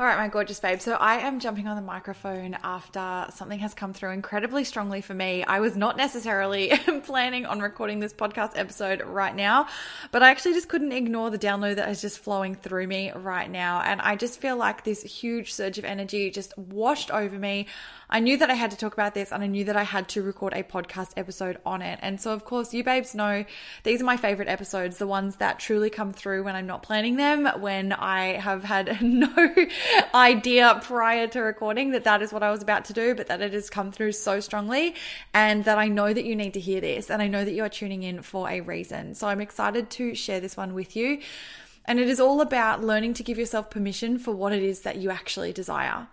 All right, my gorgeous babe. So I am jumping on the microphone after something has come through incredibly strongly for me. I was not necessarily planning on recording this podcast episode right now, but I actually just couldn't ignore the download that is just flowing through me right now. And I just feel like this huge surge of energy just washed over me. I knew that I had to talk about this and I knew that I had to record a podcast episode on it. And so, of course, you babes know these are my favorite episodes, the ones that truly come through when I'm not planning them, when I have had no idea prior to recording that that is what I was about to do, but that it has come through so strongly and that I know that you need to hear this and I know that you are tuning in for a reason. So I'm excited to share this one with you. And it is all about learning to give yourself permission for what it is that you actually desire.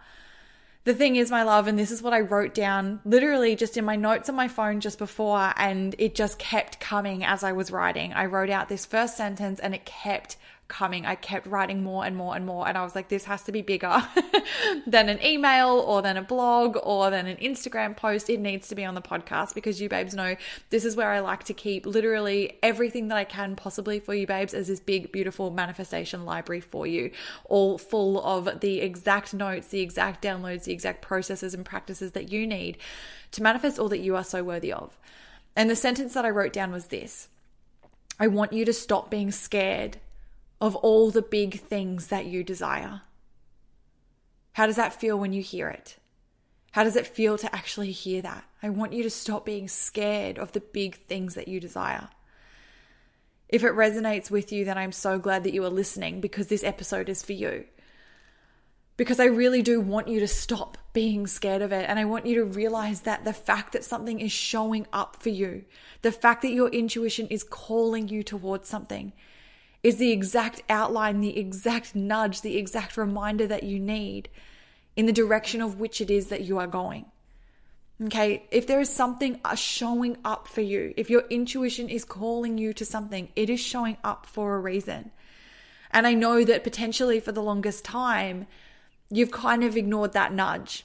The thing is, my love, and this is what I wrote down literally just in my notes on my phone just before, and it just kept coming as I was writing. I wrote out this first sentence and it kept coming. I kept writing more and more and more. And I was like, this has to be bigger than an email or than a blog or than an Instagram post. It needs to be on the podcast because you babes know this is where I like to keep literally everything that I can possibly for you babes as this big, beautiful manifestation library for you, all full of the exact notes, the exact downloads, the exact processes and practices that you need to manifest all that you are so worthy of. And the sentence that I wrote down was this. I want you to stop being scared of all the big things that you desire. How does that feel when you hear it? How does it feel to actually hear that? I want you to stop being scared of the big things that you desire. If it resonates with you, then I'm so glad that you are listening because this episode is for you. Because I really do want you to stop being scared of it. And I want you to realize that the fact that something is showing up for you, the fact that your intuition is calling you towards something, is the exact outline, the exact nudge, the exact reminder that you need in the direction of which it is that you are going. Okay, if there is something uh, showing up for you, if your intuition is calling you to something, it is showing up for a reason. And I know that potentially for the longest time, you've kind of ignored that nudge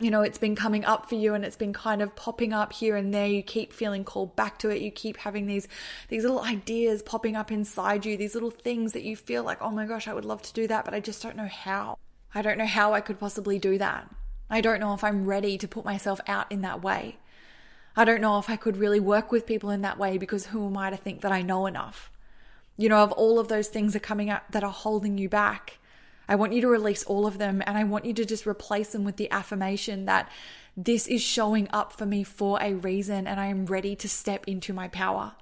you know, it's been coming up for you and it's been kind of popping up here and there. You keep feeling called back to it. You keep having these, these little ideas popping up inside you, these little things that you feel like, oh my gosh, I would love to do that, but I just don't know how. I don't know how I could possibly do that. I don't know if I'm ready to put myself out in that way. I don't know if I could really work with people in that way because who am I to think that I know enough? You know, of all of those things are coming up that are holding you back I want you to release all of them and I want you to just replace them with the affirmation that this is showing up for me for a reason and I am ready to step into my power.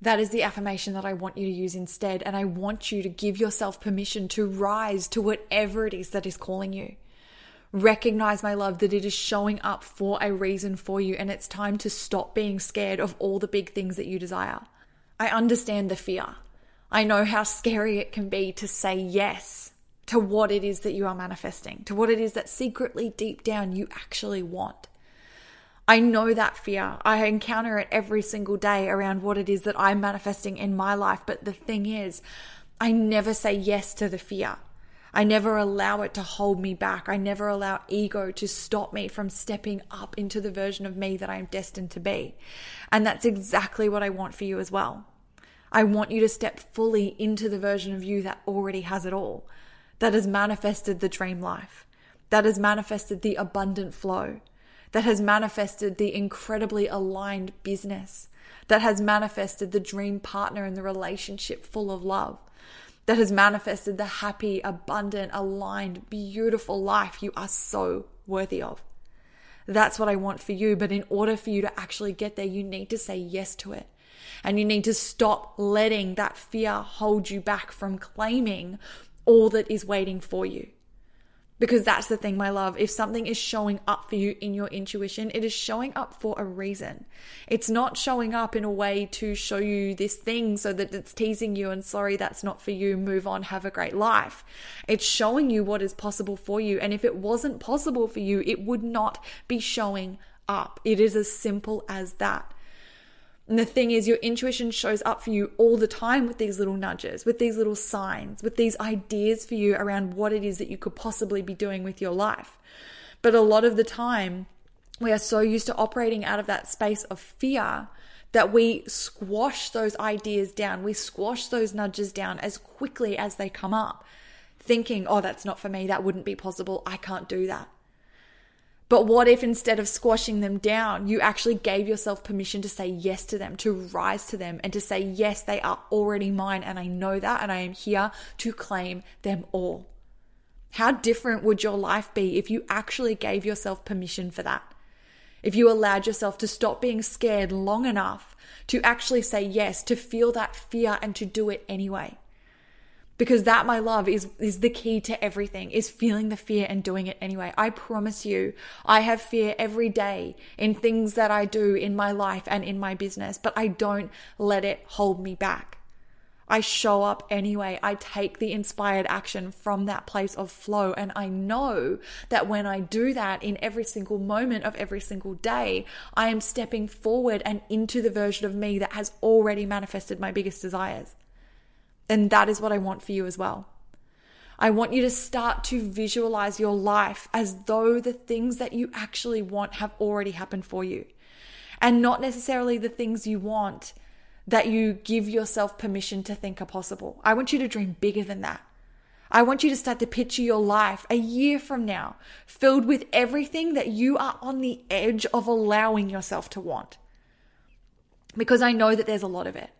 That is the affirmation that I want you to use instead. And I want you to give yourself permission to rise to whatever it is that is calling you. Recognize, my love, that it is showing up for a reason for you. And it's time to stop being scared of all the big things that you desire. I understand the fear. I know how scary it can be to say yes to what it is that you are manifesting, to what it is that secretly deep down you actually want. I know that fear. I encounter it every single day around what it is that I'm manifesting in my life. But the thing is, I never say yes to the fear. I never allow it to hold me back. I never allow ego to stop me from stepping up into the version of me that I am destined to be. And that's exactly what I want for you as well. I want you to step fully into the version of you that already has it all that has manifested the dream life, that has manifested the abundant flow, that has manifested the incredibly aligned business, that has manifested the dream partner and the relationship full of love, that has manifested the happy, abundant, aligned, beautiful life you are so worthy of. That's what I want for you. But in order for you to actually get there, you need to say yes to it. And you need to stop letting that fear hold you back from claiming all that is waiting for you. Because that's the thing, my love. If something is showing up for you in your intuition, it is showing up for a reason. It's not showing up in a way to show you this thing so that it's teasing you and sorry, that's not for you. Move on, have a great life. It's showing you what is possible for you. And if it wasn't possible for you, it would not be showing up. It is as simple as that. And the thing is, your intuition shows up for you all the time with these little nudges, with these little signs, with these ideas for you around what it is that you could possibly be doing with your life. But a lot of the time, we are so used to operating out of that space of fear that we squash those ideas down. We squash those nudges down as quickly as they come up, thinking, oh, that's not for me. That wouldn't be possible. I can't do that. But what if instead of squashing them down, you actually gave yourself permission to say yes to them, to rise to them, and to say, yes, they are already mine, and I know that, and I am here to claim them all? How different would your life be if you actually gave yourself permission for that? If you allowed yourself to stop being scared long enough to actually say yes, to feel that fear, and to do it anyway because that my love is is the key to everything is feeling the fear and doing it anyway i promise you i have fear every day in things that i do in my life and in my business but i don't let it hold me back I show up anyway. I take the inspired action from that place of flow. And I know that when I do that in every single moment of every single day, I am stepping forward and into the version of me that has already manifested my biggest desires. And that is what I want for you as well. I want you to start to visualize your life as though the things that you actually want have already happened for you. And not necessarily the things you want that you give yourself permission to think are possible. I want you to dream bigger than that. I want you to start to picture your life a year from now filled with everything that you are on the edge of allowing yourself to want. Because I know that there's a lot of it.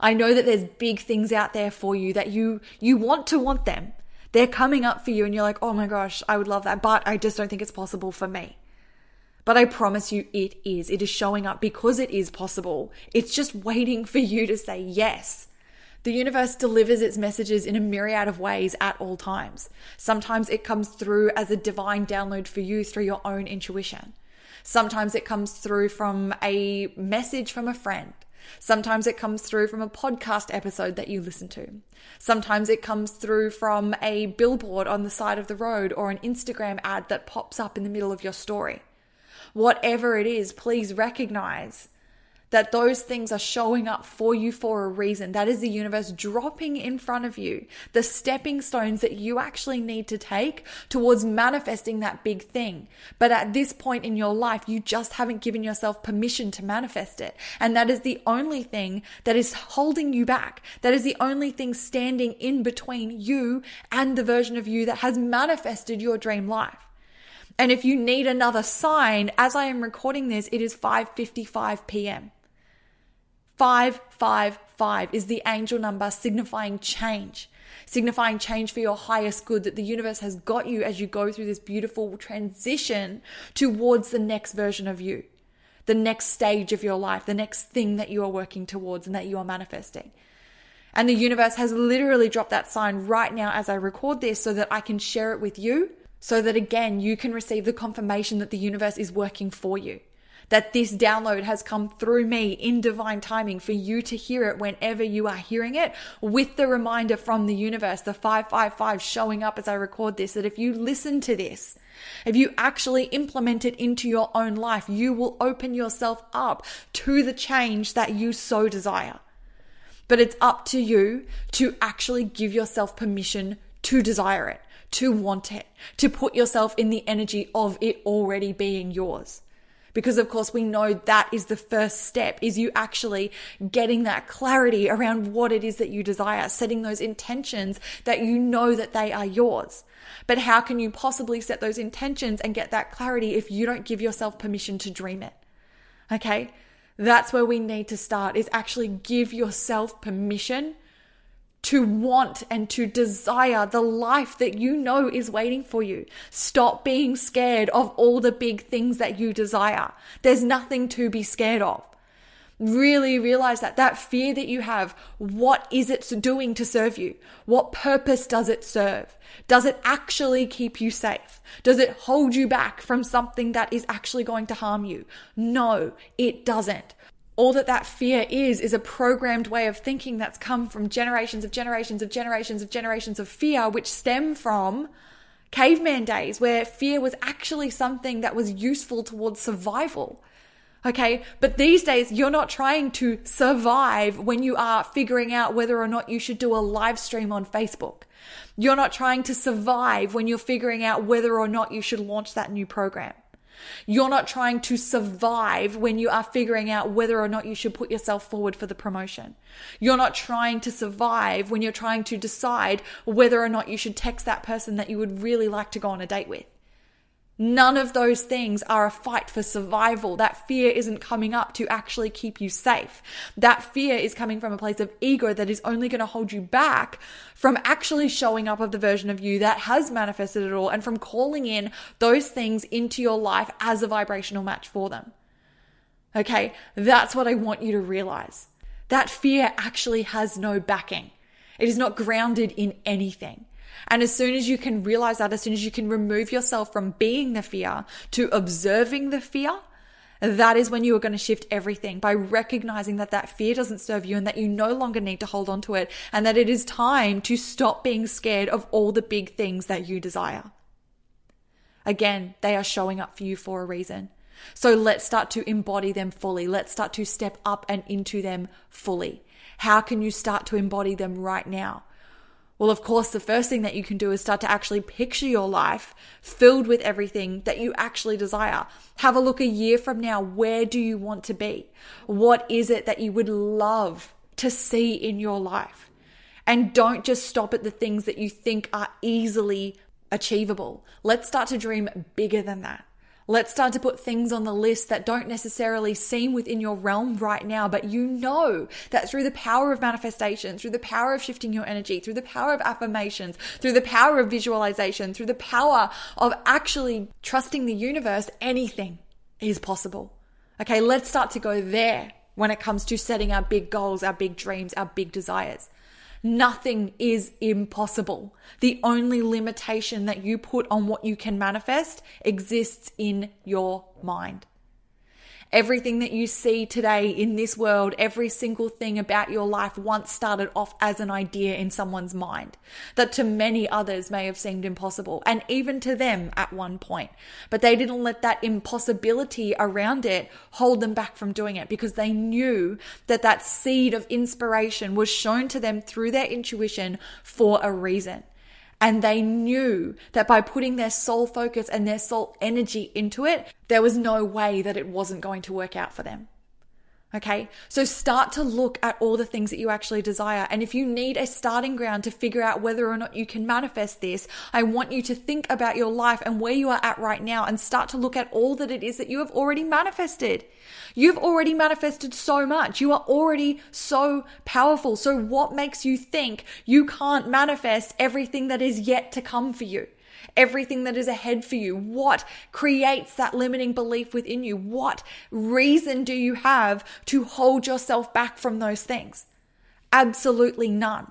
I know that there's big things out there for you that you you want to want them. They're coming up for you and you're like, "Oh my gosh, I would love that, but I just don't think it's possible for me." But I promise you it is. It is showing up because it is possible. It's just waiting for you to say yes. The universe delivers its messages in a myriad of ways at all times. Sometimes it comes through as a divine download for you through your own intuition. Sometimes it comes through from a message from a friend. Sometimes it comes through from a podcast episode that you listen to. Sometimes it comes through from a billboard on the side of the road or an Instagram ad that pops up in the middle of your story. Whatever it is, please recognize that those things are showing up for you for a reason. That is the universe dropping in front of you the stepping stones that you actually need to take towards manifesting that big thing. But at this point in your life, you just haven't given yourself permission to manifest it. And that is the only thing that is holding you back. That is the only thing standing in between you and the version of you that has manifested your dream life. And if you need another sign, as I am recording this, it is 5:55 p.m. 555 is the angel number signifying change, signifying change for your highest good that the universe has got you as you go through this beautiful transition towards the next version of you, the next stage of your life, the next thing that you are working towards and that you are manifesting. And the universe has literally dropped that sign right now as I record this so that I can share it with you, so that again, you can receive the confirmation that the universe is working for you that this download has come through me in divine timing for you to hear it whenever you are hearing it with the reminder from the universe, the 555 showing up as I record this, that if you listen to this, if you actually implement it into your own life, you will open yourself up to the change that you so desire. But it's up to you to actually give yourself permission to desire it, to want it, to put yourself in the energy of it already being yours because of course we know that is the first step is you actually getting that clarity around what it is that you desire setting those intentions that you know that they are yours. But how can you possibly set those intentions and get that clarity if you don't give yourself permission to dream it? Okay? That's where we need to start is actually give yourself permission to want and to desire the life that you know is waiting for you. Stop being scared of all the big things that you desire. There's nothing to be scared of. Really realize that that fear that you have, what is it doing to serve you? What purpose does it serve? Does it actually keep you safe? Does it hold you back from something that is actually going to harm you? No, it doesn't all that that fear is is a programmed way of thinking that's come from generations of generations of generations of generations of fear which stem from caveman days where fear was actually something that was useful towards survival Okay. But these days, you're not trying to survive when you are figuring out whether or not you should do a live stream on Facebook. You're not trying to survive when you're figuring out whether or not you should launch that new program. You're not trying to survive when you are figuring out whether or not you should put yourself forward for the promotion. You're not trying to survive when you're trying to decide whether or not you should text that person that you would really like to go on a date with. None of those things are a fight for survival. That fear isn't coming up to actually keep you safe. That fear is coming from a place of ego that is only going to hold you back from actually showing up of the version of you that has manifested it all and from calling in those things into your life as a vibrational match for them. Okay. That's what I want you to realize. That fear actually has no backing. It is not grounded in anything. And as soon as you can realize that, as soon as you can remove yourself from being the fear to observing the fear, that is when you are going to shift everything by recognizing that that fear doesn't serve you and that you no longer need to hold on to it and that it is time to stop being scared of all the big things that you desire. Again, they are showing up for you for a reason. So let's start to embody them fully. Let's start to step up and into them fully. How can you start to embody them right now? Well, of course, the first thing that you can do is start to actually picture your life filled with everything that you actually desire. Have a look a year from now. Where do you want to be? What is it that you would love to see in your life? And don't just stop at the things that you think are easily achievable. Let's start to dream bigger than that. Let's start to put things on the list that don't necessarily seem within your realm right now, but you know that through the power of manifestation, through the power of shifting your energy, through the power of affirmations, through the power of visualization, through the power of actually trusting the universe, anything is possible. Okay, let's start to go there when it comes to setting our big goals, our big dreams, our big desires. Nothing is impossible. The only limitation that you put on what you can manifest exists in your mind. Everything that you see today in this world, every single thing about your life once started off as an idea in someone's mind that to many others may have seemed impossible and even to them at one point. But they didn't let that impossibility around it hold them back from doing it because they knew that that seed of inspiration was shown to them through their intuition for a reason. And they knew that by putting their soul focus and their soul energy into it, there was no way that it wasn't going to work out for them. Okay. So start to look at all the things that you actually desire. And if you need a starting ground to figure out whether or not you can manifest this, I want you to think about your life and where you are at right now and start to look at all that it is that you have already manifested. You've already manifested so much. You are already so powerful. So what makes you think you can't manifest everything that is yet to come for you? Everything that is ahead for you? What creates that limiting belief within you? What reason do you have to hold yourself back from those things? Absolutely none.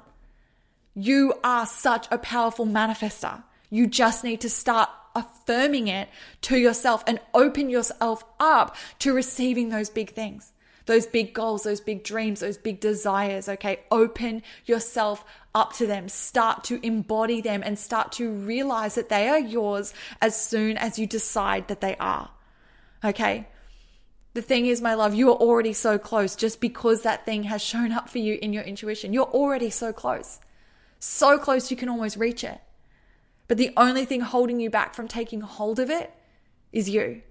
You are such a powerful manifester. You just need to start affirming it to yourself and open yourself up to receiving those big things those big goals, those big dreams, those big desires, okay? Open yourself up to them. Start to embody them and start to realize that they are yours as soon as you decide that they are. Okay? The thing is, my love, you are already so close just because that thing has shown up for you in your intuition. You're already so close. So close you can almost reach it. But the only thing holding you back from taking hold of it is you.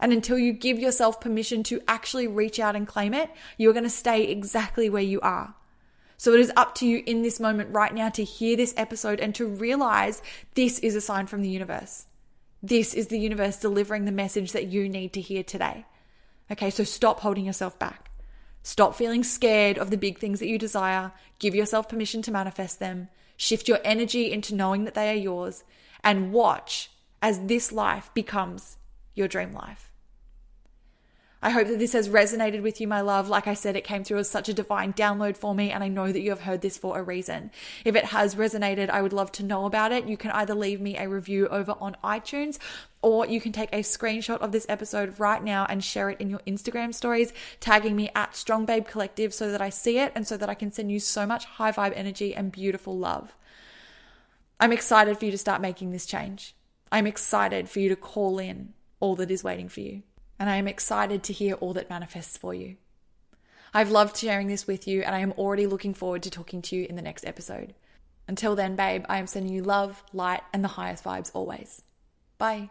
And until you give yourself permission to actually reach out and claim it, you're going to stay exactly where you are. So it is up to you in this moment right now to hear this episode and to realize this is a sign from the universe. This is the universe delivering the message that you need to hear today. Okay, so stop holding yourself back. Stop feeling scared of the big things that you desire. Give yourself permission to manifest them. Shift your energy into knowing that they are yours and watch as this life becomes your dream life. I hope that this has resonated with you, my love. Like I said, it came through as such a divine download for me, and I know that you have heard this for a reason. If it has resonated, I would love to know about it. You can either leave me a review over on iTunes or you can take a screenshot of this episode right now and share it in your Instagram stories, tagging me at Strong Babe Collective so that I see it and so that I can send you so much high vibe energy and beautiful love. I'm excited for you to start making this change. I'm excited for you to call in all that is waiting for you and I am excited to hear all that manifests for you. I've loved sharing this with you, and I am already looking forward to talking to you in the next episode. Until then, babe, I am sending you love, light, and the highest vibes always. Bye.